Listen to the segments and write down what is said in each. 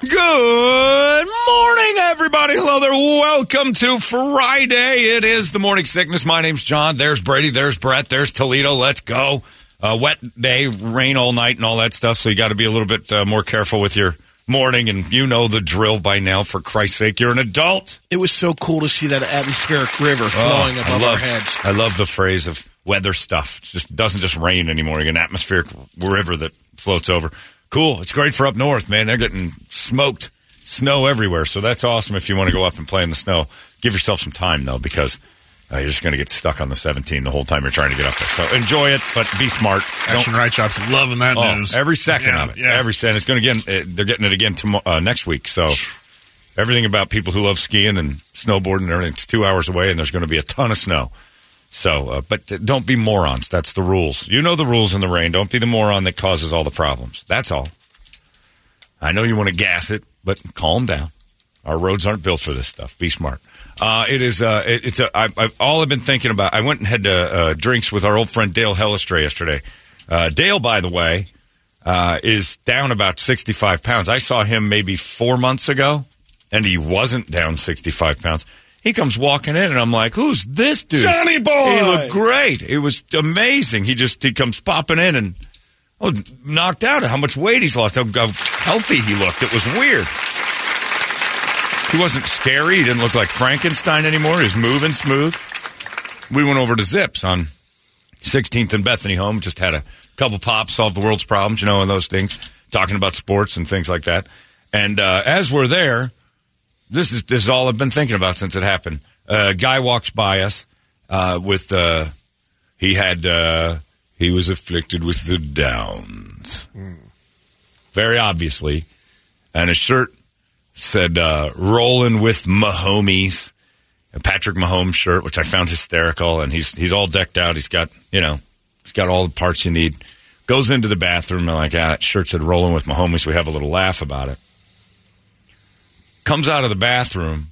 Good morning, everybody. Hello there. Welcome to Friday. It is the morning sickness. My name's John. There's Brady. There's Brett. There's Toledo. Let's go. Uh, wet day, rain all night, and all that stuff. So you got to be a little bit uh, more careful with your morning. And you know the drill by now. For Christ's sake, you're an adult. It was so cool to see that atmospheric river flowing Oh, above love, our heads. I love the phrase of weather stuff. It just doesn't just rain anymore. You an atmospheric river that floats over. Cool. It's great for up north, man. They're getting smoked. Snow everywhere. So that's awesome if you want to go up and play in the snow. Give yourself some time, though, because uh, you're just going to get stuck on the 17 the whole time you're trying to get up there. So enjoy it, but be smart. Don't- Action Right Shop's loving that Oh, news. every second Yeah, of it. yeah. Every second. It's going to get. uh, They're getting it again tomorrow, uh, next week. So everything about people who love skiing and snowboarding and everything. It's two hours away, and there's going to be a ton of snow. So, uh, but don't be morons. That's the rules. You know the rules in the rain. Don't be the moron that causes all the problems. That's all. I know you want to gas it, but calm down. Our roads aren't built for this stuff. Be smart. Uh, it is. Uh, it, it's. A, I've, all I've been thinking about. I went and had uh, uh, drinks with our old friend Dale Hellestray yesterday. Uh, Dale, by the way, uh, is down about sixty-five pounds. I saw him maybe four months ago, and he wasn't down sixty-five pounds. He comes walking in, and I'm like, "Who's this dude?" Johnny boy! He looked great. It was amazing. He just he comes popping in and oh, knocked out at how much weight he's lost, how, how healthy he looked. It was weird. He wasn't scary. He didn't look like Frankenstein anymore. He was moving smooth. We went over to Zips on 16th and Bethany Home. Just had a couple pops, solved the world's problems, you know, and those things. Talking about sports and things like that. And uh, as we're there, this is this is all I've been thinking about since it happened. A guy walks by us uh, with uh, he had uh, he was afflicted with the Downs, very obviously, and his shirt said uh, "Rolling with Mahomes," a Patrick Mahomes shirt, which I found hysterical, and he's he's all decked out. He's got you know he's got all the parts you need. Goes into the bathroom and like, ah, that shirt said "Rolling with Mahomes." We have a little laugh about it comes out of the bathroom,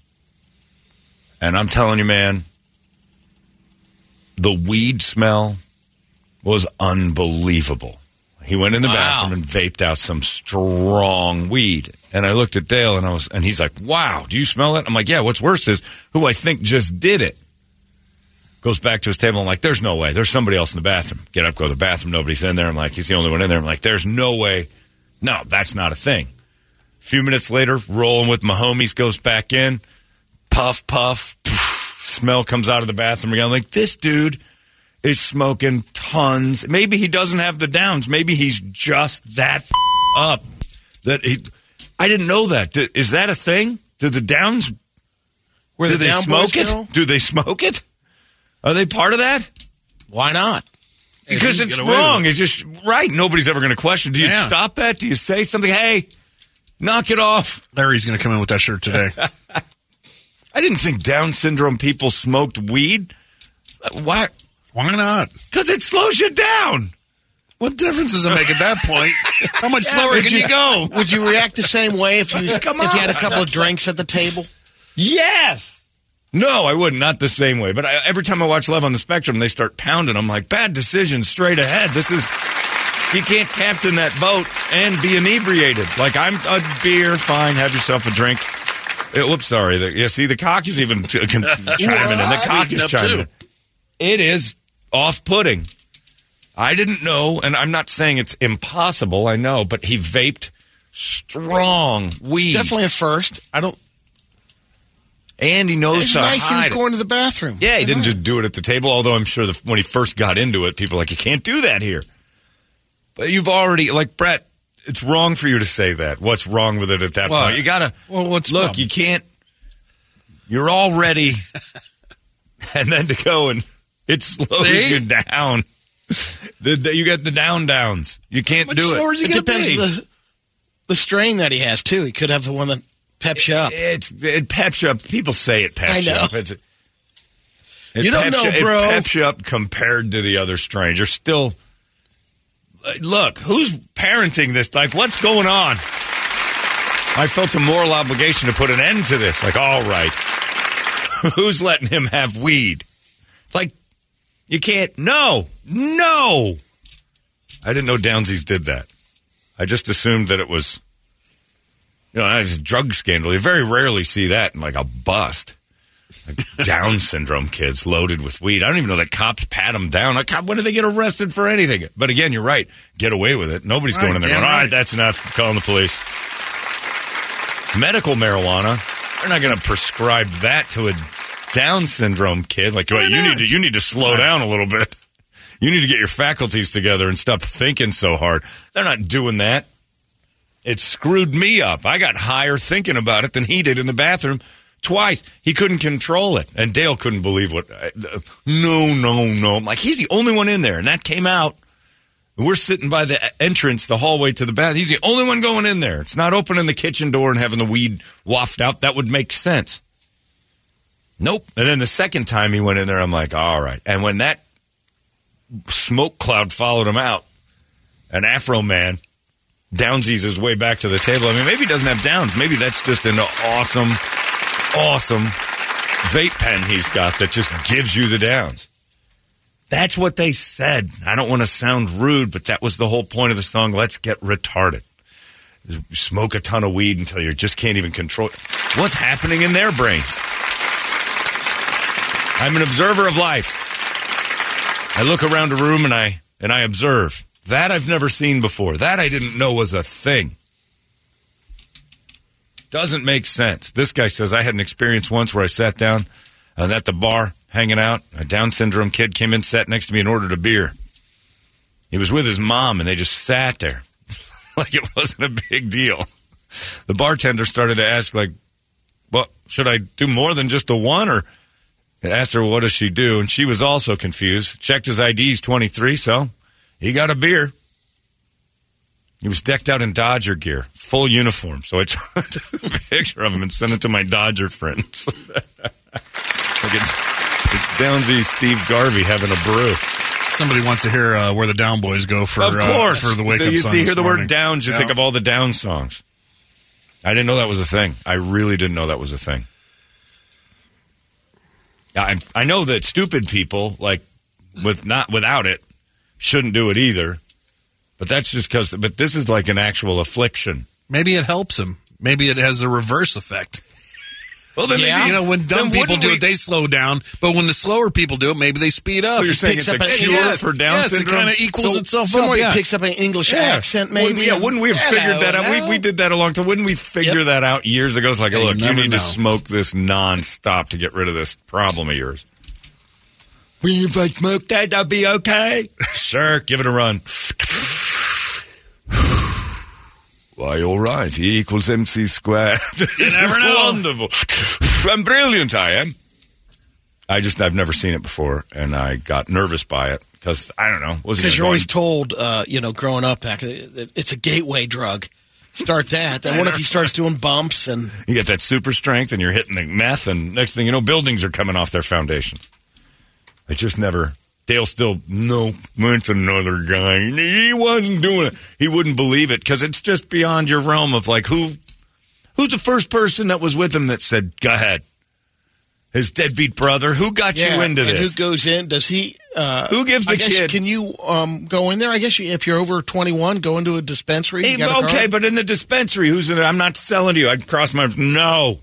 and I'm telling you, man, the weed smell was unbelievable. He went in the bathroom and vaped out some strong weed. And I looked at Dale and I was and he's like, Wow, do you smell it? I'm like, Yeah, what's worse is who I think just did it. Goes back to his table. I'm like, There's no way. There's somebody else in the bathroom. Get up, go to the bathroom. Nobody's in there. I'm like, He's the only one in there. I'm like, There's no way. No, that's not a thing few minutes later, rolling with Mahomes goes back in. Puff, puff, pff, smell comes out of the bathroom again. I'm like, this dude is smoking tons. Maybe he doesn't have the downs. Maybe he's just that f- up. That he, I didn't know that. D- Is that a thing? Do the downs? Where do the they down smoke it? go? Do they smoke it? Are they part of that? Why not? Because it's get away with wrong. it. It's just right. Nobody's ever going to question. Do you Yeah. stop that? Do you say something? Hey, knock it off. Larry's going to come in with that shirt today. I didn't think Down syndrome people smoked weed. Why? Why not? Because it slows you down. What difference does it make at that point? How much slower would can you- you go? Would you react the same way if you Come if you had a couple of drinks at the table? Yes. No, I wouldn't. Not the same way. But I, every time I watch Love on the Spectrum, they start pounding. I'm like, bad decision straight ahead. This is. You can't captain that boat and be inebriated. Like I'm a beer, fine. Have yourself a drink. Uh, whoops, sorry. The, yeah, see, the cock is even t- chiming in. The cock is chiming in. It is off-putting. I didn't know, and I'm not saying it's impossible. I know, but he vaped strong weed, Definitely at first. I don't. and he knows It's to nice he was hide it. going to the bathroom. Yeah, he didn't just do it at the table. Although I'm sure the, when he first got into it, people were like you can't do that here. But you've already like Brett. It's wrong for you to say that. What's wrong with it at that What? point? You gotta Well, what's look. wrong? You can't. You're already and then to go and it slows See? you down. The, the- you get the down downs. You can't Much do slower it. is he It gonna depends be? the the strain that he has too. He could have the one that peps you up. It's it peps you up. People say it peps I you up. It's, it You don't know, you, bro. It peps you up compared to the other strains. You're still. Look, who's parenting this? Like, what's going on? I felt a moral obligation to put an end to this. Like, all right, who's letting him have weed? It's like you can't. No, no. I didn't know Downsies did that. I just assumed that it was, you know, it's a drug scandal. You very rarely see that in like a bust. Down syndrome kids loaded with weed. I don't even know that cops pat them down. Like, when do they get arrested for anything? But again, you're right. Get away with it. Nobody's going in there going, all right, right. that's enough. Calling the police. Medical marijuana. They're not going to prescribe that to a Down syndrome kid. Like, well, you need to you need to slow down a little bit. You need to get your faculties together and stop thinking so hard. They're not doing that. It screwed me up. I got higher thinking about it than he did in the bathroom twice. He couldn't control it, and Dale couldn't believe what. Uh, no, no, no. I'm like he's the only one in there, and that came out. We're sitting by the entrance, the hallway to the bath. He's the only one going in there. It's not opening the kitchen door and having the weed waft out. That would make sense. Nope. And then the second time he went in there, I'm like, all right. And when that smoke cloud followed him out, an Afroman downsies his way back to the table. I mean, maybe he doesn't have downs. Maybe that's just an awesome, awesome vape pen he's got that just gives you the downs. That's what they said. I don't want to sound rude, but that was the whole point of the song. Let's get retarded. Smoke a ton of weed until you just can't even control what's happening in their brains. I'm an observer of life. I look around a room and I and I observe. That I've never seen before. That I didn't know was a thing. Doesn't make sense. This guy says I had an experience once where I sat down uh, at the bar hanging out. A Down syndrome kid came in, sat next to me, and ordered a beer. He was with his mom, and they just sat there like it wasn't a big deal. The bartender started to ask, like, "Well, should I do more than just the one?" Or asked her, "What does she do?" And she was also confused. Checked his ID; he's twenty three, so he got a beer. He was decked out in Dodger gear, full uniform. So I took a picture of him and sent it to my Dodger friends. Look, it's, it's Downsy Steve Garvey having a brew. Somebody wants to hear uh, where the Down Boys go for of uh, course. for the wake so up you, song. you hear the morning. word Downs, you Yeah. think of all the Down songs. I didn't know that was a thing. I really didn't know that was a thing. I I know that stupid people like with not without it shouldn't do it either. But that's just because. But this is like an actual affliction. Maybe it helps him. Maybe it has a reverse effect. Well, then Yeah. maybe You know, when dumb Then people do we- it, they slow down. But when the slower people do it, maybe they speed up. Oh, you're saying it's a a- cure Yeah, for Down yes, syndrome? it kind of equals So- itself Somewhere up. he Yeah. picks up an English accent, maybe. Wouldn't, yeah, wouldn't we have Hello, figured that out? We, hello. we did that a long time. Wouldn't we figure Yep. that out years ago? It's like, Yeah, you look, you never need know. to smoke this nonstop to get rid of this problem of yours. Well, if I smoke that, that'll be okay. sure, give it a run. Why, all right. E equals MC squared. this never is know. wonderful. I'm brilliant, I am. I just, I've never seen it before, and I got nervous by it because, I don't know. was Because you're always told, uh, you know, growing up, that that it's a gateway drug. Start that. Then what if he starts doing bumps and You get that super strength and you're hitting the meth, and next thing you know, buildings are coming off their foundation. I just never. Dale still, no, it's another guy. He wasn't doing it. He wouldn't believe it because it's just beyond your realm of like, who, who's the first person that was with him that said, go ahead? His deadbeat brother. Who got you into and this? who goes in? Does he? Uh, Who gives the I guess, kid- Can you um, go in there? I guess you, if you're over 21, go into a dispensary. Hey, okay, but in the dispensary, who's in it? I'm not selling to you. I'd cross my. No.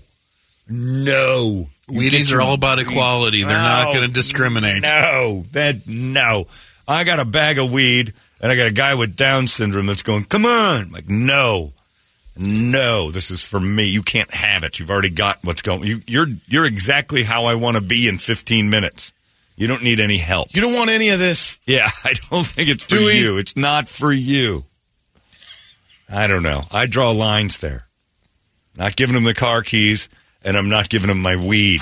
No. You Wheaties your- are all about equality. They're not going to discriminate. No, that no. I got a bag of weed, and I got a guy with Down syndrome that's going, "Come on!" I'm like, no, no, this is for me. You can't have it. You've already got what's going. You, you're you're exactly how I want to be in 15 minutes. You don't need any help. you don't want any of this. Yeah, I don't think it's for Do we? you. It's not for you. I don't know. I draw lines there. Not giving him the car keys, and I'm not giving him my weed.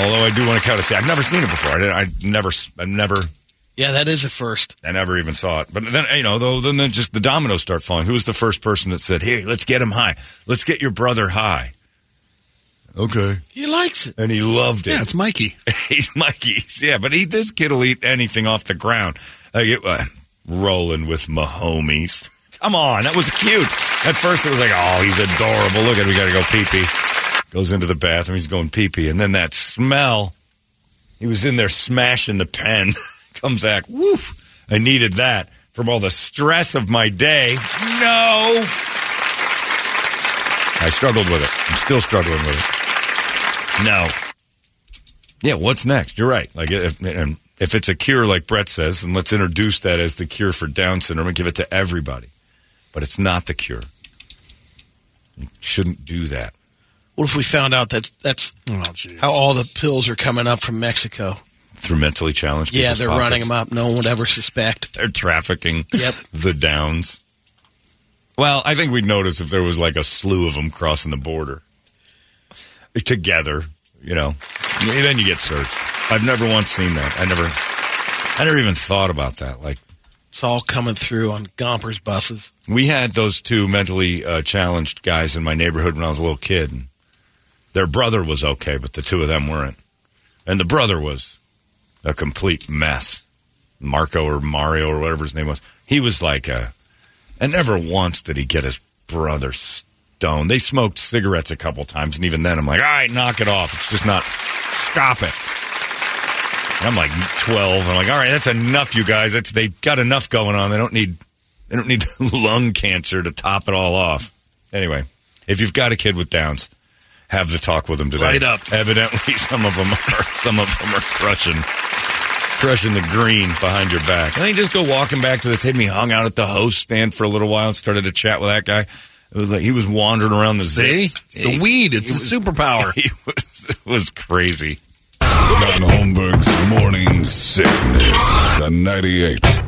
Although I do want to kind of say I've never seen it before. I, didn't- I never, I never, Yeah, that is a first. I never even saw it. But then you know, though, then then just the dominoes start falling. Who was the first person that said, "Hey, let's get him high. Let's get your brother high." Okay, He likes it. and he loved it. Yeah, it's Mikey. He's Mikey's. Yeah, but he this kid will eat anything off the ground. Uh, you- uh, rolling with Mahomies. Come on, that was cute. At first, it was like, oh, he's adorable. Look at him, we got to go pee pee. Goes into the bathroom, he's going pee pee, and then that smell. He was in there smashing the pen. Comes back, woof. I needed that from all the stress of my day. No. I struggled with it. I'm still struggling with it. No. Yeah, what's next? You're right. Like if if it's a cure, like Brett says, then let's introduce that as the cure for Down syndrome and give it to everybody. But it's not the cure. You shouldn't do that. What if we found out that that's Oh, how all the pills are coming up from Mexico? Through mentally challenged. people. Yeah, they're pockets. running them up. No one would ever suspect. They're trafficking. Yep. The Downs. Well, I think we'd notice if there was like a slew of them crossing the border together. You know, then you get searched. I've never once seen that. I never. I never even thought about that. Like It's all coming through on Gompers buses. we had those two mentally uh, challenged guys in my neighborhood when I was a little kid. Their brother was okay, but the two of them weren't. And the brother was a complete mess. Marco or Mario or whatever his name was. He was like a. And never once did he get his brother stoned. They smoked cigarettes a couple times, and even then, I'm like, all right, knock it off. It's just not. Stop it. And I'm like 12. I'm like, all right, that's enough, you guys. That's they've got enough going on. They don't need they don't need lung cancer to top it all off. Anyway, if you've got a kid with Downs, have the talk with them today. Right up. Evidently, some of them are some of them are crushing crushing the green behind your back. And then you just go walking back to the table. He hung out at the host stand for a little while and started to chat with that guy. It was like he was wandering around the See? It's the weed. It's a superpower. He was, it was crazy. John Holmberg's Morning Sickness. The 98.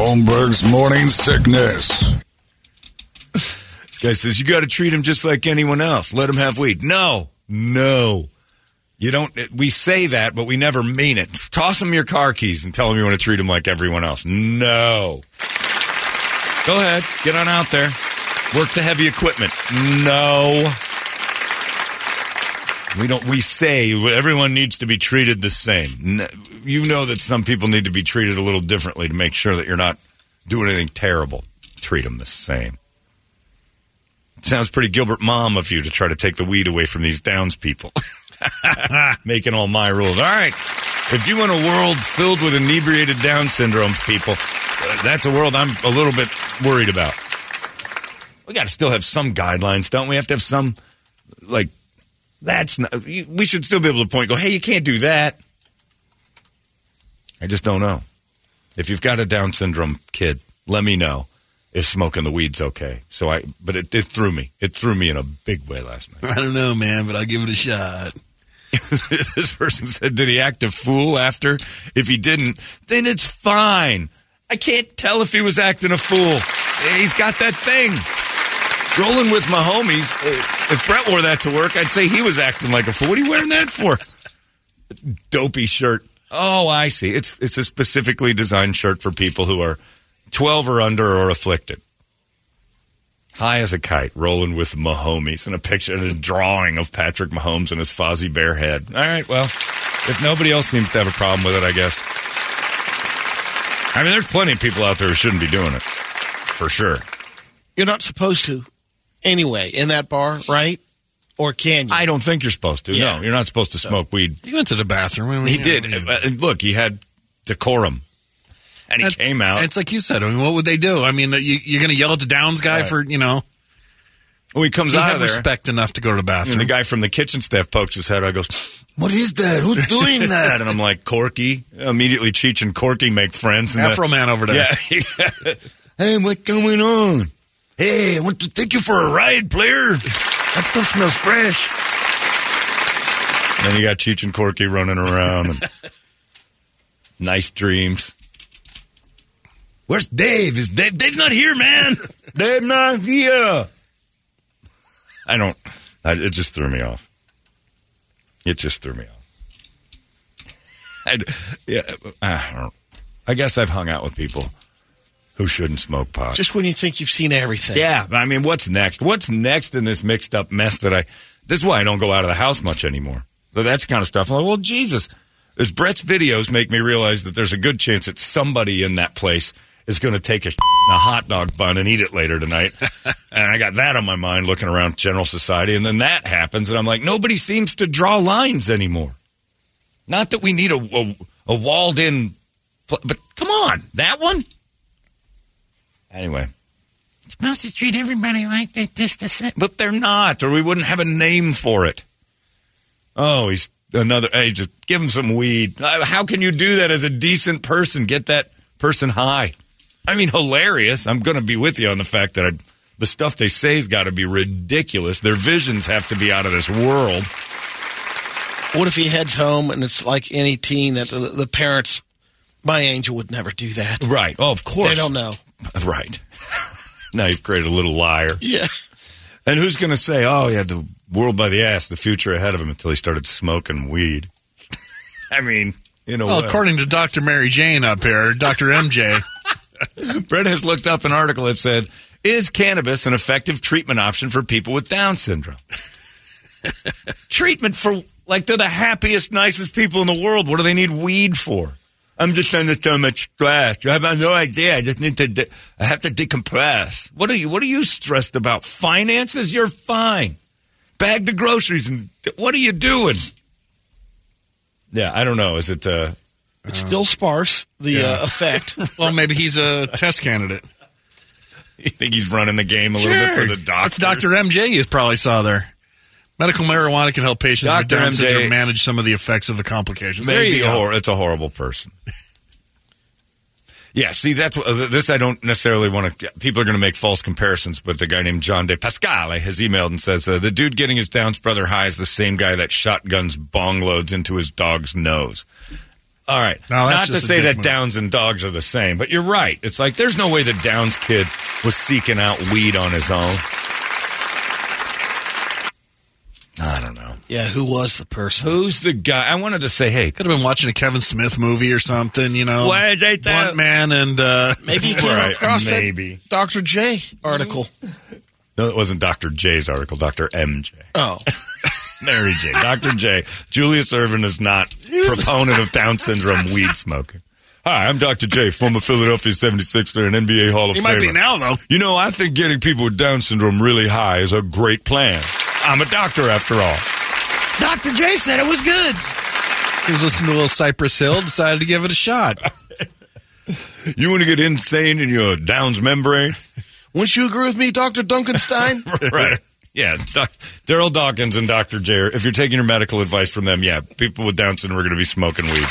Holmberg's Morning Sickness. This guy says you got to treat him just like anyone else. Let him have weed. No, no. You don't. We say that, but we never mean it. Toss him your car keys and tell him you want to treat him like everyone else. No. Go ahead, get on out there. Work the heavy equipment. No. We don't. We say everyone needs to be treated the same. You know that some people need to be treated a little differently to make sure that you're not doing anything terrible. Treat them the same. It Sounds pretty Gilbert Mom of you to try to take the weed away from these Downs people. Making all my rules. All right. If you want a world filled with inebriated Down syndrome people, uh, that's a world I'm a little bit worried about. We got to still have some guidelines, don't we? Have to have some, like, that's not, we should still be able to point, go, hey, you can't do that. I just don't know. If you've got a Down syndrome kid, let me know if smoking the weed's okay. So I, but it, it threw me. It threw me in a big way last night. I don't know, man, but I'll give it a shot. this person said, did he act a fool after? If he didn't, then it's fine. I can't tell if he was acting a fool. He's got that thing. Rolling with my homies. If Brett wore that to work, I'd say he was acting like a fool. What are you wearing that for? Dopey shirt. Oh, I see. It's it's a specifically designed shirt for people who are 12 or under or afflicted. High as a kite, rolling with Mahomes, and a picture, and a drawing of Patrick Mahomes and his Fozzie Bear head. All right, well, if nobody else seems to have a problem with it, I guess. I mean, there's plenty of people out there who shouldn't be doing it, for sure. You're not supposed to anyway in that bar, right? Or can you? I don't think you're supposed to. Yeah. No, you're not supposed to smoke weed. He went to the bathroom. I mean, He did. and look, he had decorum, and he That- came out. It's like you said. I mean, what would they do? I mean, you, you're going to yell at the Downs guy Right. for you know. When he comes He out had of there, respect enough to go to the and bathroom. the guy from the kitchen staff pokes his head. I goes, "What is that? Who's doing that?" And I'm like, "Corky." Immediately, Cheech and Corky make friends. And Afroman over there. Yeah. hey, what's going on? Hey, I want to thank you for a ride, player. That stuff smells fresh. then you got Cheech and Corky running around. And nice dreams. Where's Dave? Is Dave? Dave's not here, man. Dave not here. I don't. I, it just threw me off. It just threw me off. I, yeah, I, I guess I've hung out with people who shouldn't smoke pot. Just when you think you've seen everything. yeah, I mean, what's next? What's next in this mixed up mess that I? This is why I don't go out of the house much anymore. So that's kind of stuff. I'm like, well, Jesus, as Brett's videos make me realize that there's a good chance that somebody in that place is going to take a, a hot dog bun and eat it later tonight. and I got that on my mind looking around general society. And then that happens, and I'm like, nobody seems to draw lines anymore. Not that we need a, a, a walled in, pl- but come on, that one. Anyway, supposed to treat everybody like they this, this, that. But they're not, or we wouldn't have a name for it. Oh, he's another. Hey, just give him some weed. Uh, How can you do that as a decent person? Get that person high. I mean, hilarious. I'm going to be with you on the fact that I, the stuff they say has got to be ridiculous. Their visions have to be out of this world. What if he heads home and it's like any teen that the, the parents, my angel would never do that. Right. Oh, of course. They don't know. Right. now you've created a little liar. Yeah. And who's going to say, oh, he had the world by the ass, the future ahead of him until he started smoking weed? I mean, you know, well, according to Dr. Mary Jane up here, Dr. MJ, Brett has looked up an article that said, is cannabis an effective treatment option for people with Down syndrome? treatment for, like, they're the happiest, nicest people in the world. What do they need weed for? I'm just under so much stress. I have no idea. I just need to, de- I have to decompress. What are you, what are you stressed about? Finances? You're fine. Bag the groceries and what are you doing? Yeah, I don't know. Is it, uh, It's still sparse, the uh, effect. well, maybe he's a test candidate. you think he's running the game a little bit for the doctor? That's Dr. MJ you probably saw there. Medical marijuana can help patients with Dr. Down MJ. syndrome manage some of the effects of the complications. There you go. hor- it's a horrible person. yeah, see, that's what this. I don't necessarily want to. People are going to make false comparisons, but the guy named John De Pascale has emailed and says uh, the dude getting his Downs brother high is the same guy that shotguns bong loads into his dog's nose. All right, No, not to say that move. Downs and dogs are the same, but you're right. It's like there's no way the Downs kid was seeking out weed on his own. I don't know. yeah, who was the person? Who's the guy? I wanted to say, hey, Could have been watching a Kevin Smith movie or something, you know. Why did they Blunt Man and uh, Maybe he came Right, across maybe. that Dr. J article. No, it wasn't Dr. J's article, Dr. MJ. Oh, Mary J. Dr. J. Julius Erving is not proponent of Down syndrome weed smoking. Hi, I'm Dr. J, former Philadelphia 76er and NBA Hall of he Famer. might be now though. You know, I think getting people with Down syndrome really high is a great plan. I'm a doctor after all. Dr. J said it was good. He was listening to a little Cypress Hill, decided to give it a shot. You want to get insane in your Downs membrane? Wouldn't you agree with me, Dr. Dunkenstein? right. Yeah, Doc, Darryl Dawkins and Dr. J. If you're taking your medical advice from them, yeah, people with Down syndrome are going to be smoking weed.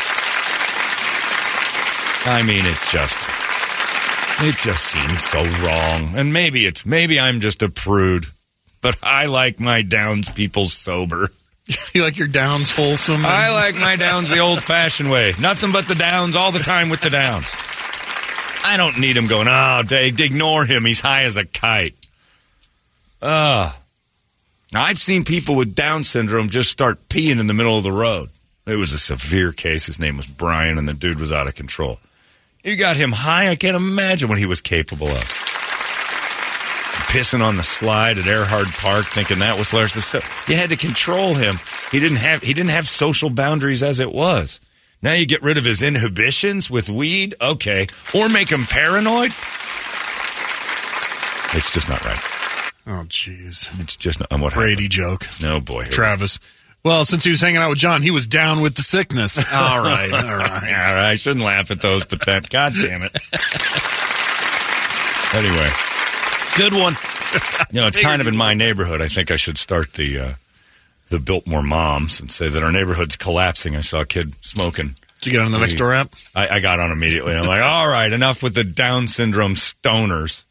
I mean, it just, it just seems so wrong. And maybe it's, maybe I'm just a prude, but I like my Downs people sober. you like your Downs wholesome? I like my Downs the old fashioned way. Nothing but the Downs all the time with the Downs. I don't need him going, oh, Dave, ignore him. He's high as a kite. Ah. Now, I've seen people with Down syndrome just start peeing in the middle of the road. It was a severe case. His name was Brian, and the dude was out of control. You got him high. I can't imagine what he was capable of. Pissing on the slide at Earhart Park, thinking that was stuff you had to control him. He didn't have he didn't have social boundaries as it was. Now you get rid of his inhibitions with weed, okay, or make him paranoid. It's just not right. oh, jeez. It's just not what Brady happened. joke. No boy, Travis. Well, since he was hanging out with John, he was down with the sickness. All right, all right. Yeah, I shouldn't laugh at those, but that, God damn it. anyway, Good one. You know, it's kind of in my neighborhood. I think I should start the uh, the Biltmore moms and say that our neighborhood's collapsing. I saw a kid smoking. Did you get on the next door app? I, I got on immediately. I'm like, all right, enough with the Down syndrome stoners.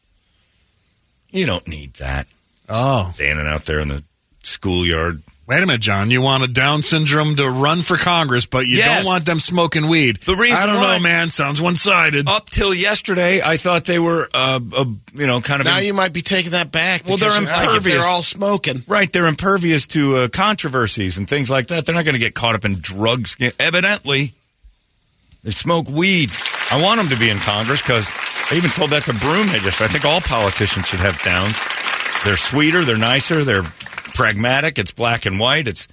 You don't need that. Oh. Standing out there in the schoolyard. Wait a minute, John. You want a Down syndrome to run for Congress, but you Yes. don't want them smoking weed. The reason I don't why- know, man. Sounds one sided. Up till yesterday, I thought they were, uh, uh, you know, kind of Now in- you might be taking that back. Well, they're you're like, impervious. they're all smoking. Right, they're impervious to uh, controversies and things like that. They're not going to get caught up in drugs. Evidently, they smoke weed. I want them to be in Congress because I even told that to Broomhead yesterday. I think all politicians should have downs. They're sweeter, they're nicer, they're pragmatic. It's black and white. It's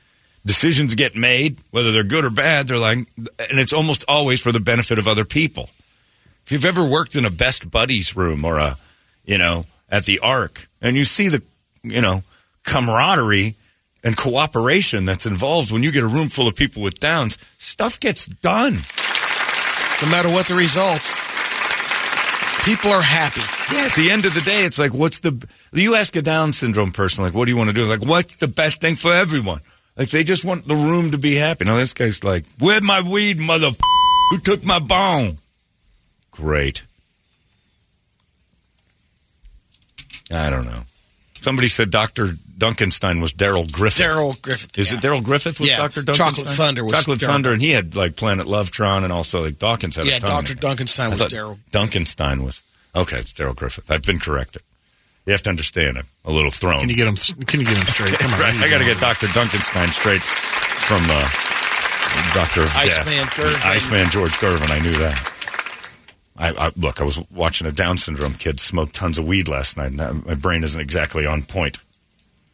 decisions get made, whether they're good or bad. They're like, and it's almost always for the benefit of other people. If you've ever worked in a best buddies room or a, you know, at the Arc, and you see the, you know, camaraderie and cooperation that's involved when you get a room full of people with downs, stuff gets done. No matter what the results, people are happy. Yeah, at the end of the day, it's like, what's the? You ask a Down syndrome person, like, what do you want to do? Like, what's the best thing for everyone? Like, they just want the room to be happy. Now, this guy's like, where's my weed, mother? Who took my bone? Great. I don't know. Somebody said Dr. Dunkenstein was Darrell Griffith. Darrell Griffith. Is yeah. it Darrell Griffith with Yeah. Dr. Dunkenstein? Chocolate Thunder was Chocolate Daryl Thunder, and he had like Planet Lovetron, and also like Dawkins had Yeah, a ton Dr. of. Dunkenstein was Daryl. Dunkenstein was okay. It's Darrell Griffith. I've been corrected. You have to understand I'm a little thrown. Can you get him? Can you get him straight? Come on. right, what I got to get Dr. Dunkenstein straight from uh, Doctor of Iceman Death. Gervin. Iceman George Gervin. I knew that. I, I look. I was watching a Down syndrome kid smoke tons of weed last night. And my brain isn't exactly on point.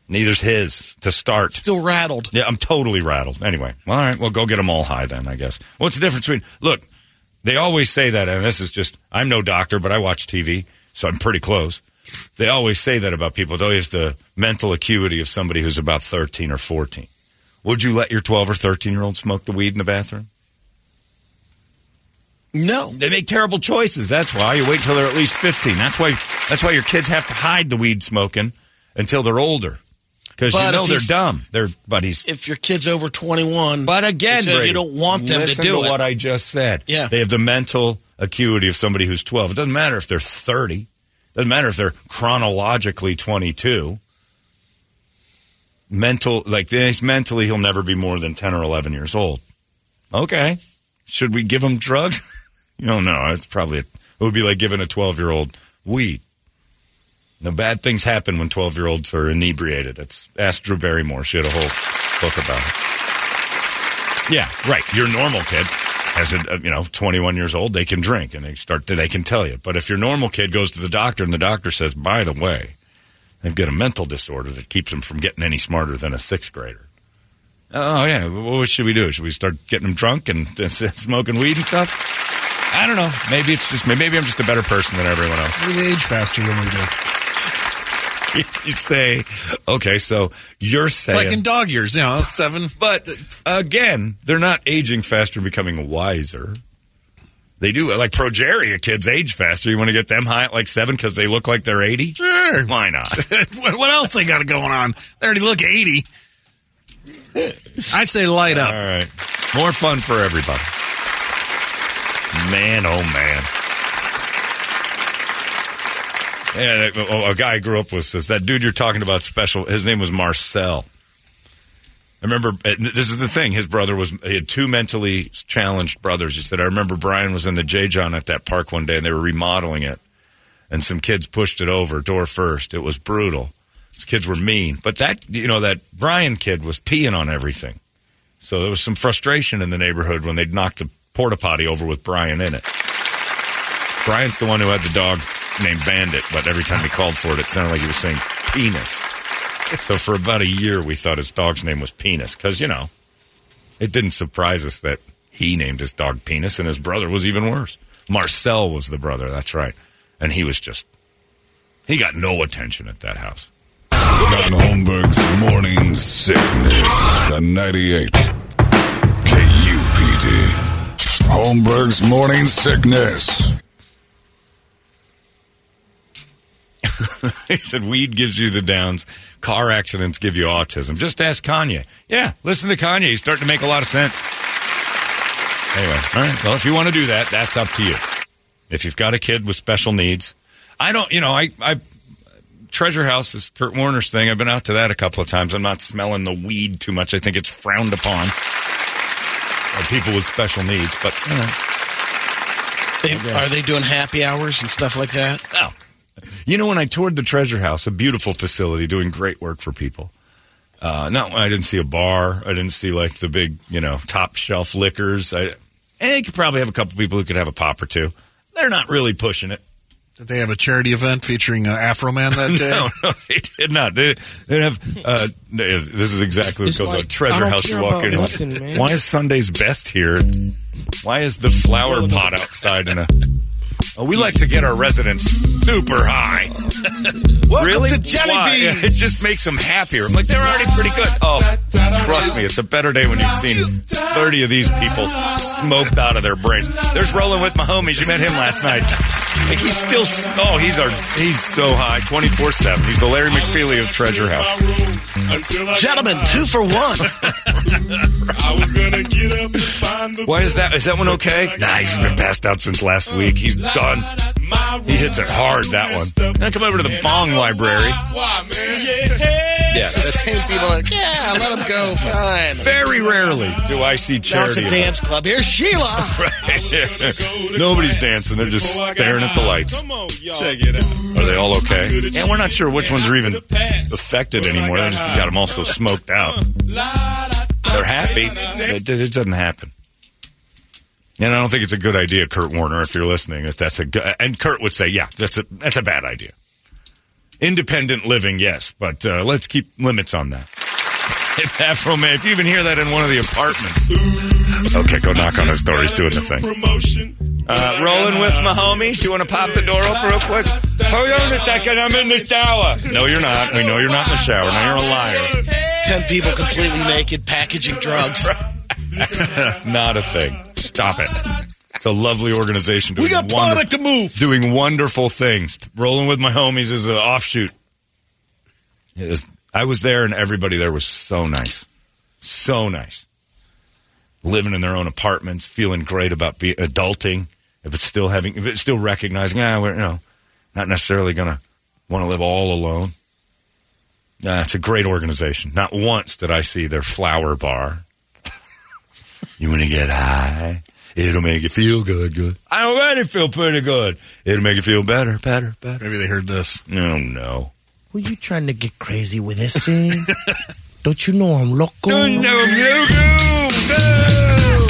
Neither's his to start. Still rattled. Yeah, I'm totally rattled. Anyway, all right, well, go get them all high then, I guess. What's the difference between, look, they always say that, and this is just, I'm no doctor, but I watch TV, so I'm pretty close. They always say that about people. It's always the mental acuity of somebody who's about 13 or 14. Would you let your 12 or 13 year old smoke the weed in the bathroom? No. They make terrible choices. That's why you wait till they're at least 15. That's why, that's why your kids have to hide the weed smoking until they're older. Because you know they're dumb. They're buddies. If your kid's over 21, But again, Brady, you don't want them to do to it. what I just said. Yeah. they have the mental acuity of somebody who's twelve. It doesn't matter if they're thirty. It Doesn't matter if they're chronologically twenty-two. Mental, like mentally, he'll never be more than ten or eleven years old. Okay, should we give him drugs? don't know. It's probably it would be like giving a twelve-year-old weed. No bad things happen when twelve-year-olds are inebriated. It's ask Drew Barrymore. She had a whole book about it. Yeah, right. Your normal kid has a, you know, 21 years old, they can drink and they start they can tell you. But if your normal kid goes to the doctor and the doctor says, by the way, they've got a mental disorder that keeps them from getting any smarter than a sixth grader. Oh yeah, what should we do? Should we start getting them drunk and smoking weed and stuff? I don't know. Maybe it's just maybe I'm just a better person than everyone else. We age faster than we do. you say, okay, so you're It's saying like in dog years, you know, seven. But again, they're not aging faster, becoming wiser. They do like progeria kids age faster. You want to get them high at like seven because they look like they're eighty? Sure. Why not? what what else they got going on? They already look 80. I say light up. All right. more fun for everybody. Man, oh man. Yeah, oh, a guy I grew up with says that dude you're talking about special. His name was Marcel. I remember this is the thing. His brother was he had two mentally challenged brothers. He said I remember Brian was in the J John at that park one day and they were remodeling it, and some kids pushed it over door first. It was brutal. These kids were mean, but that you know that Brian kid was peeing on everything. So there was some frustration in the neighborhood when they'd knocked the porta potty over with Brian in it. Brian's the one who had the dog named Bandit, but every time he ah. called for it, it sounded like he was saying penis. So for about a year, we thought his dog's name was Penis because you know it didn't surprise us that he named his dog Penis, and his brother was even worse. Marcel was the brother. That's right, and he was just he got no attention at that house. John Holmberg's Morning Sickness. The 98. KUPD. Holmberg's Morning Sickness. he said weed gives you the downs, car accidents give you autism. Just ask Kanye. Yeah, listen to Kanye. He's starting to make a lot of sense. Anyway, all right. Well, if you want to do that, that's up to you. If you've got a kid with special needs, I don't. You know, I, I Treasure House is Kurt Warner's thing. I've been out to that a couple of times. I'm not smelling the weed too much. I think it's frowned upon by people with special needs, but you know. They, are they doing happy hours and stuff like that? No. You know, when I toured the Treasure House, a beautiful facility doing great work for people. Uh, no, I didn't see a bar. I didn't see like the big, you know, top shelf liquors. I, and you could probably have a couple people who could have a pop or two. They're not really pushing it. Did they have a charity event featuring uh, Afroman that day? No, no, they did not. They, they have. Uh, this is exactly what It's goes on. Treasure House. care You walk in. nothing, man. Why is Sunday's best here? Why is the flower pot outside in a? Oh, we like to get our residents super high. Welcome really? to Jelly Why? Beans. It just makes them happier. I'm like, they're already pretty good. Oh, trust me, it's a better day when you've seen 30 of these people smoked out of their brains. There's rolling with my homies. You met him last night. Like he's still, oh, he's our, he's so high, 24 7. He's the Larry McFeely of Treasure House. Gentlemen, two for one. Why is that? Is that one okay? Nah, he's been passed out since last week. He's done. He hits it hard, that one. Now come over to the Bong Library. Yeah, It's the that's same people. Are, yeah, let them go. Fine. very rarely do I see Now it's a dance club. Here's Sheila. Right. Nobody's dancing. They're just staring at the lights. Come on, y'all. Check it out. Are they all okay? Yeah, we're not sure which ones are even affected anymore. They just got them all so smoked out. They're happy. It, it doesn't happen. And I don't think it's a good idea, Kurt Warner, if you're listening. If that's a good, and Kurt would say, yeah, that's a that's a bad idea. Independent living, yes, but uh, let's keep limits on that. If Afroman, if you even hear that in one of the apartments, okay, go knock on his door. He's doing the thing. Uh, rolling with my homies. You want to pop the door open real quick? Hold on a second. I'm in the shower. No, you're not. We know you're not in the shower. Now you're a liar. Ten people completely naked packaging drugs. Not a thing. Stop it. It's a lovely organization. Doing We got product to move. Doing wonderful things. Rolling with my homies is an offshoot. It is- I was there, and everybody there was so nice, so nice. Living in their own apartments, feeling great about being adulting. If it's still having, if it's still recognizing, ah, we're you know, not necessarily gonna want to live all alone. Nah, it's a great organization. Not once did I see their flower bar. you want to get high? It'll make you feel good, good. I already feel pretty good. It'll make you feel better, better, better. Maybe they heard this. No, no. Were you trying to get crazy with this thing? Don't you know I'm loco? No, no, no, no.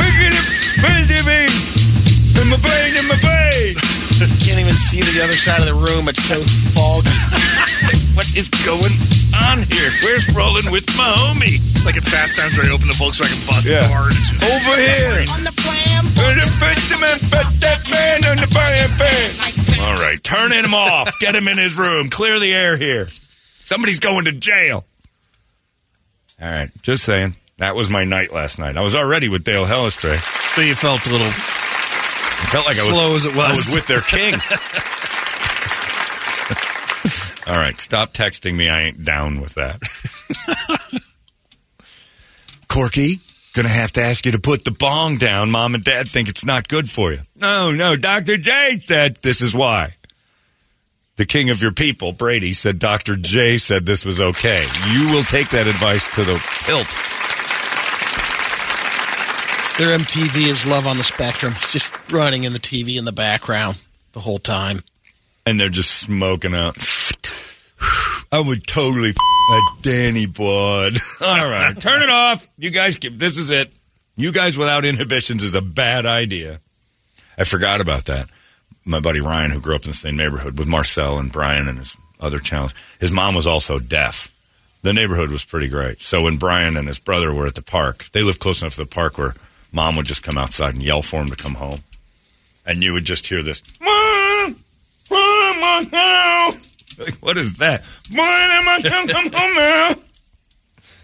Bring it, bring it, in my brain, in my brain. Can't even see to the other side of the room. It's so foggy. What is going on here? Where's rolling with my homie? It's like at Fast Times where I open the Volkswagen bus Yeah. door and it's just Over here. On the flam. Put the man, put that man on the frying pan. All right, turn him off. Get him in his room. Clear the air here. Somebody's going to jail. All right, just saying. That was my night last night. I was already with Dale Hellestray. So you felt a little I felt like I was Slow as it was. I was with their king. All right, stop texting me. I ain't down with that. Corky, gonna have to ask you to put the bong down. Mom and Dad think it's not good for you. No, no. Doctor J said this is why. The king of your people, Brady, said Dr. J said this was okay. You will take that advice to the hilt. Their MTV is Love on the Spectrum. It's just running in the TV in the background the whole time. and they're just smoking out. I would totally that Danny Blood. All right, turn it off. You guys, this is it. You guys without inhibitions is a bad idea. I forgot about that. My buddy Ryan, who grew up in the same neighborhood with Marcel and Brian and his other channels, his mom was also deaf. The neighborhood was pretty great. So when Brian and his brother were at the park, they lived close enough to the park where mom would just come outside and yell for him to come home. And you would just hear this, Mom! Mom, Mom! Like, what is that? Mom, Mom, come, come home now!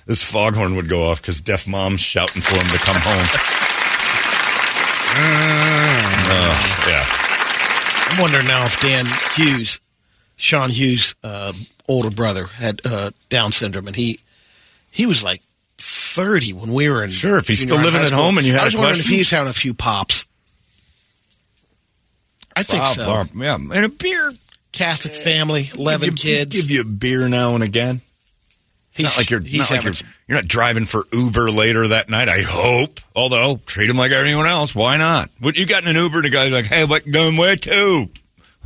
This foghorn would go off because deaf mom's shouting for him to come home. Oh, yeah. I'm wondering now if Dan Hughes, Sean Hughes' uh, older brother, had uh, Down syndrome, and he he was like 30 when we were in. Sure, if he's still living at home and you had I was a wondering if he's having a few pops. I think Bob, so. Bob, yeah, and a beer. Catholic family, 11 give you, kids. Give you a beer now and again. He's- not like you're he's not like you're, you're not driving for Uber later that night. I hope. Although treat him like anyone else. Why not? What you got in an Uber? The guy's like, "Hey, what going where to?"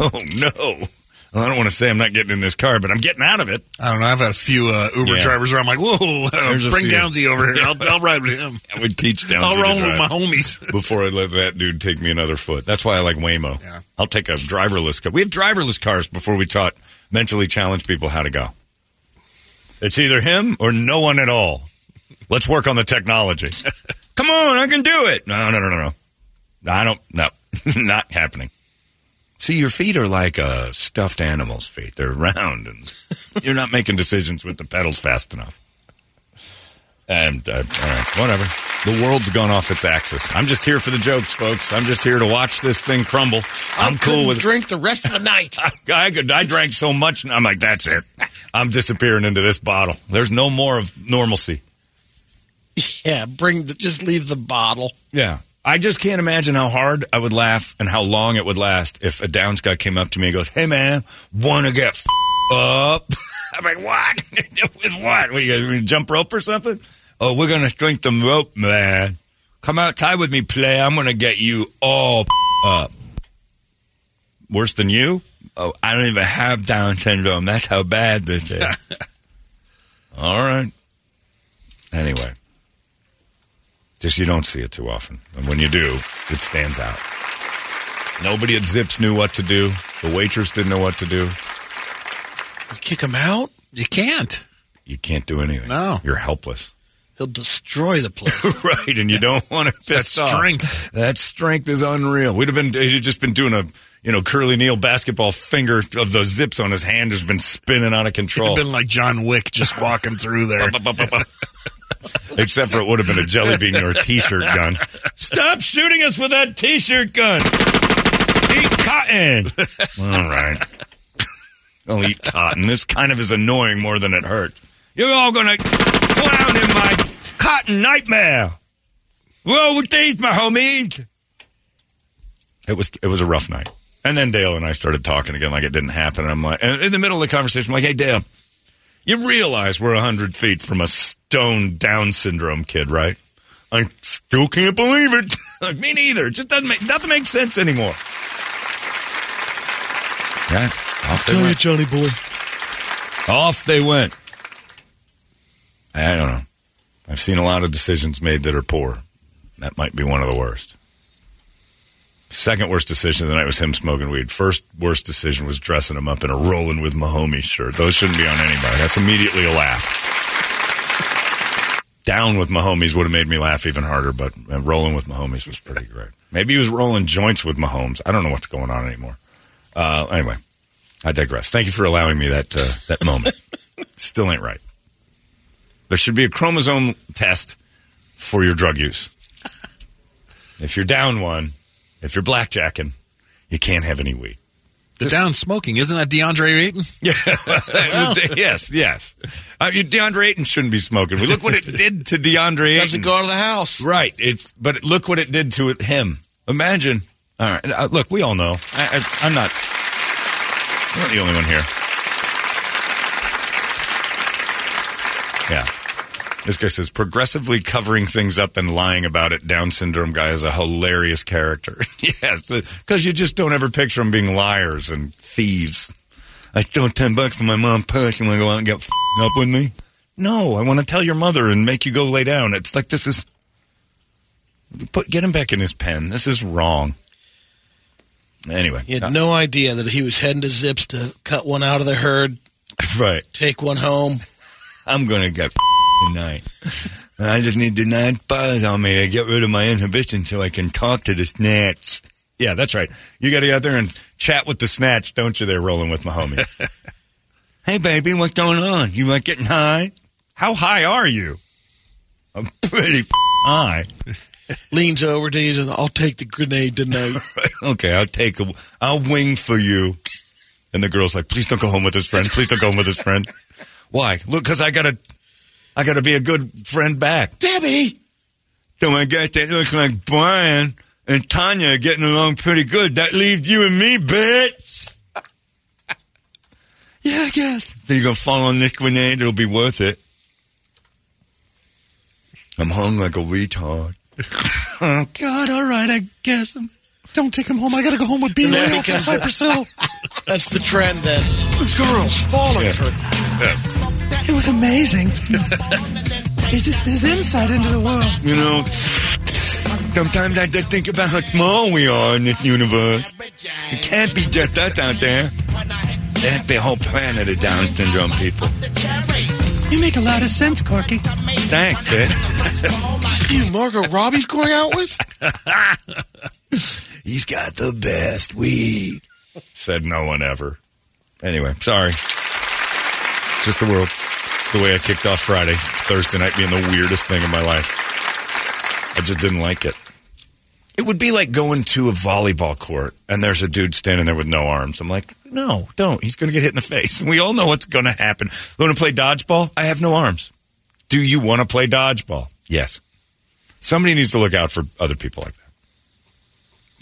Oh no. Well, I don't want to say I'm not getting in this car, but I'm getting out of it. I don't know. I've had a few uh, Uber Yeah. drivers where I'm like, whoa, uh, bring. Downsy over here. I'll, I'll ride with him. I would teach down. I'll roll with my homies. before I let that dude take me another foot. That's why I like Waymo. Yeah. I'll take a driverless car. We have driverless cars before we taught mentally challenged people how to go. It's either him or no one at all. Let's work on the technology. Come on, I can do it. No, no, no, no, no. I don't. No, not happening. See, your feet are like a stuffed animal's feet. They're round, and you're not making decisions with the pedals fast enough. And uh, all right, whatever. The world's gone off its axis. I'm just here for the jokes, folks. I'm just here to watch this thing crumble. I'm I cool with drink the rest of the night. I, I could. I drank so much, and I'm like, that's it. I'm disappearing into this bottle. There's no more of normalcy. yeah, bring the, just leave the bottle. Yeah. I just can't imagine how hard I would laugh and how long it would last if a Downs guy came up to me and goes, "Hey man, want to get f- up?" I'm like, "What? With what? What you gonna jump rope or something?" Oh, we're gonna drink the rope, man. Come out, tie with me, play. I'm gonna get you all up. Worse than you? Oh, I don't even have Down syndrome. That's how bad this is. all right. Anyway. Just you don't see it too often. And when you do, it stands out. Nobody at Zipps knew what to do. The waitress didn't know what to do. You kick him out, You can't. You can't do anything. No. You're helpless. he'll destroy the place. right, and you don't want to that off. strength. That strength is unreal. We'd have been he'd just been doing a you know Curly Neal basketball finger of the zips on his hand has been spinning out of control. It'd been like John Wick just walking through there. Except for it would have been a jelly bean or a t-shirt gun. Stop shooting us with that t-shirt gun. Eat cotton. All right. I'll eat cotton. This kind of is annoying more than it hurts. You're all gonna clown in my cotton nightmare. Roll with these, my homies. It was it was a rough night. And then Dale and I started talking again like it didn't happen. And I'm like, in the middle of the conversation, I'm like, hey Dale, you realize we're 100 feet from a stone Down syndrome kid, right? I still can't believe it. Like, Me neither. It just doesn't make, nothing makes sense anymore. Yeah, off they went. Johnny boy. Off they went. I don't know. I've seen a lot of decisions made that are poor. That might be one of the worst. Second worst decision of the night was him smoking weed. First worst decision was dressing him up in a rolling with Mahomes shirt. Those shouldn't be on anybody. That's immediately a laugh. Down with Mahomes would have made me laugh even harder, but uh, rolling with Mahomes was pretty great. Maybe he was rolling joints with Mahomes. I don't know what's going on anymore. Uh, anyway, I digress. Thank you for allowing me that uh, that moment. Still ain't right. There should be a chromosome test for your drug use. If you're down one, if you're blackjacking, you can't have any weed. The down smoking. Isn't that DeAndre Ayton? Yeah. yes, yes. Uh, you- DeAndre Ayton shouldn't be smoking. Look what it did to DeAndre Doesn't Ayton. go out of the house. Right. It's but look what it did to him. Imagine. All right. Uh, look, we all know. I, I, I'm not. I'm not the only one here. Yeah. This guy says progressively covering things up and lying about it. Down syndrome guy is a hilarious character. yes, uh, because you just don't ever picture them being liars and thieves. I stole ten bucks from my mom's purse. You want to go out and get up with me? No, I want to tell your mother and make you go lay down. It's like this is put get him back in his pen. This is wrong. Anyway, He had no idea that he was heading to Zipps to cut one out of the herd, right. take one home. I'm gonna get tonight. I just need the nine bars on me to get rid of my inhibition so I can talk to the snatch. Yeah, that's right. You got to get out there and chat with the snatch, don't you? There, rolling with my homie. hey, baby, what's going on? You like getting high? How high are you? I'm pretty f- high. leans over to you and says, I'll take the grenade tonight. okay, I'll take a, I'll wing for you. And the girl's like, please don't go home with his friend. Please don't go home with his friend. Why? Look, because I gotta, I gotta be a good friend back. Debbie! So I got that looks like Brian and Tanya are getting along pretty good. That leaves you and me, bitch. yeah, I guess. So you're gonna fall on this grenade? It'll be worth it. I'm hung like a retard. Oh, God, all right, I guess. Um, Don't take him home. I got to go home with B. Yeah, Royal from Cypress Hill. That's the trend then. Girls falling Yeah. for It It was amazing. He's just his insight into the world. You know, sometimes I just think about how small we are in this universe. It can't be just us out there. Has to whole planet of Down syndrome people. You make a lot of sense, Corky. Thanks, eh? See Margot Robbie's going out with? He's got the best weed. Said no one ever. Anyway, sorry. It's just the world. It's the way I kicked off Friday. Thursday night being the weirdest thing in my life. I just didn't like it. It would be like going to a volleyball court and there's a dude standing there with no arms. I'm like, no, don't. He's going to get hit in the face. We all know what's going to happen. Want to play dodgeball? I have no arms. Do you want to play dodgeball? Yes. Somebody needs to look out for other people like that.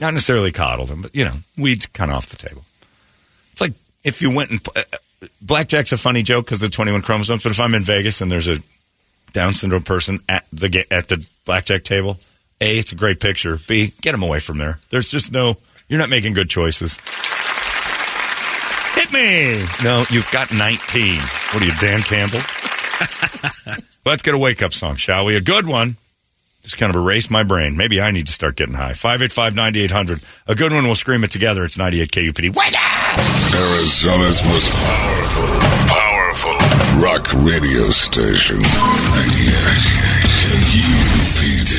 Not necessarily coddle them, but you know, weeds kind of off the table. It's like if you went and uh, blackjack's a funny joke because the 21 chromosomes. But if I'm in Vegas and there's a Down syndrome person at the at the blackjack table, a it's a great picture. B get them away from there. There's just no. You're not making good choices. Hit me. No, you've got 19. What are you, Dan Campbell? Let's get a wake up song, shall we? A good one. Just kind of erased my brain. Maybe I need to start getting high. 585 9800. A good one. We'll scream it together. It's 98 KUPD. Wake up! Arizona's most powerful, powerful rock radio station. 98 KUPD.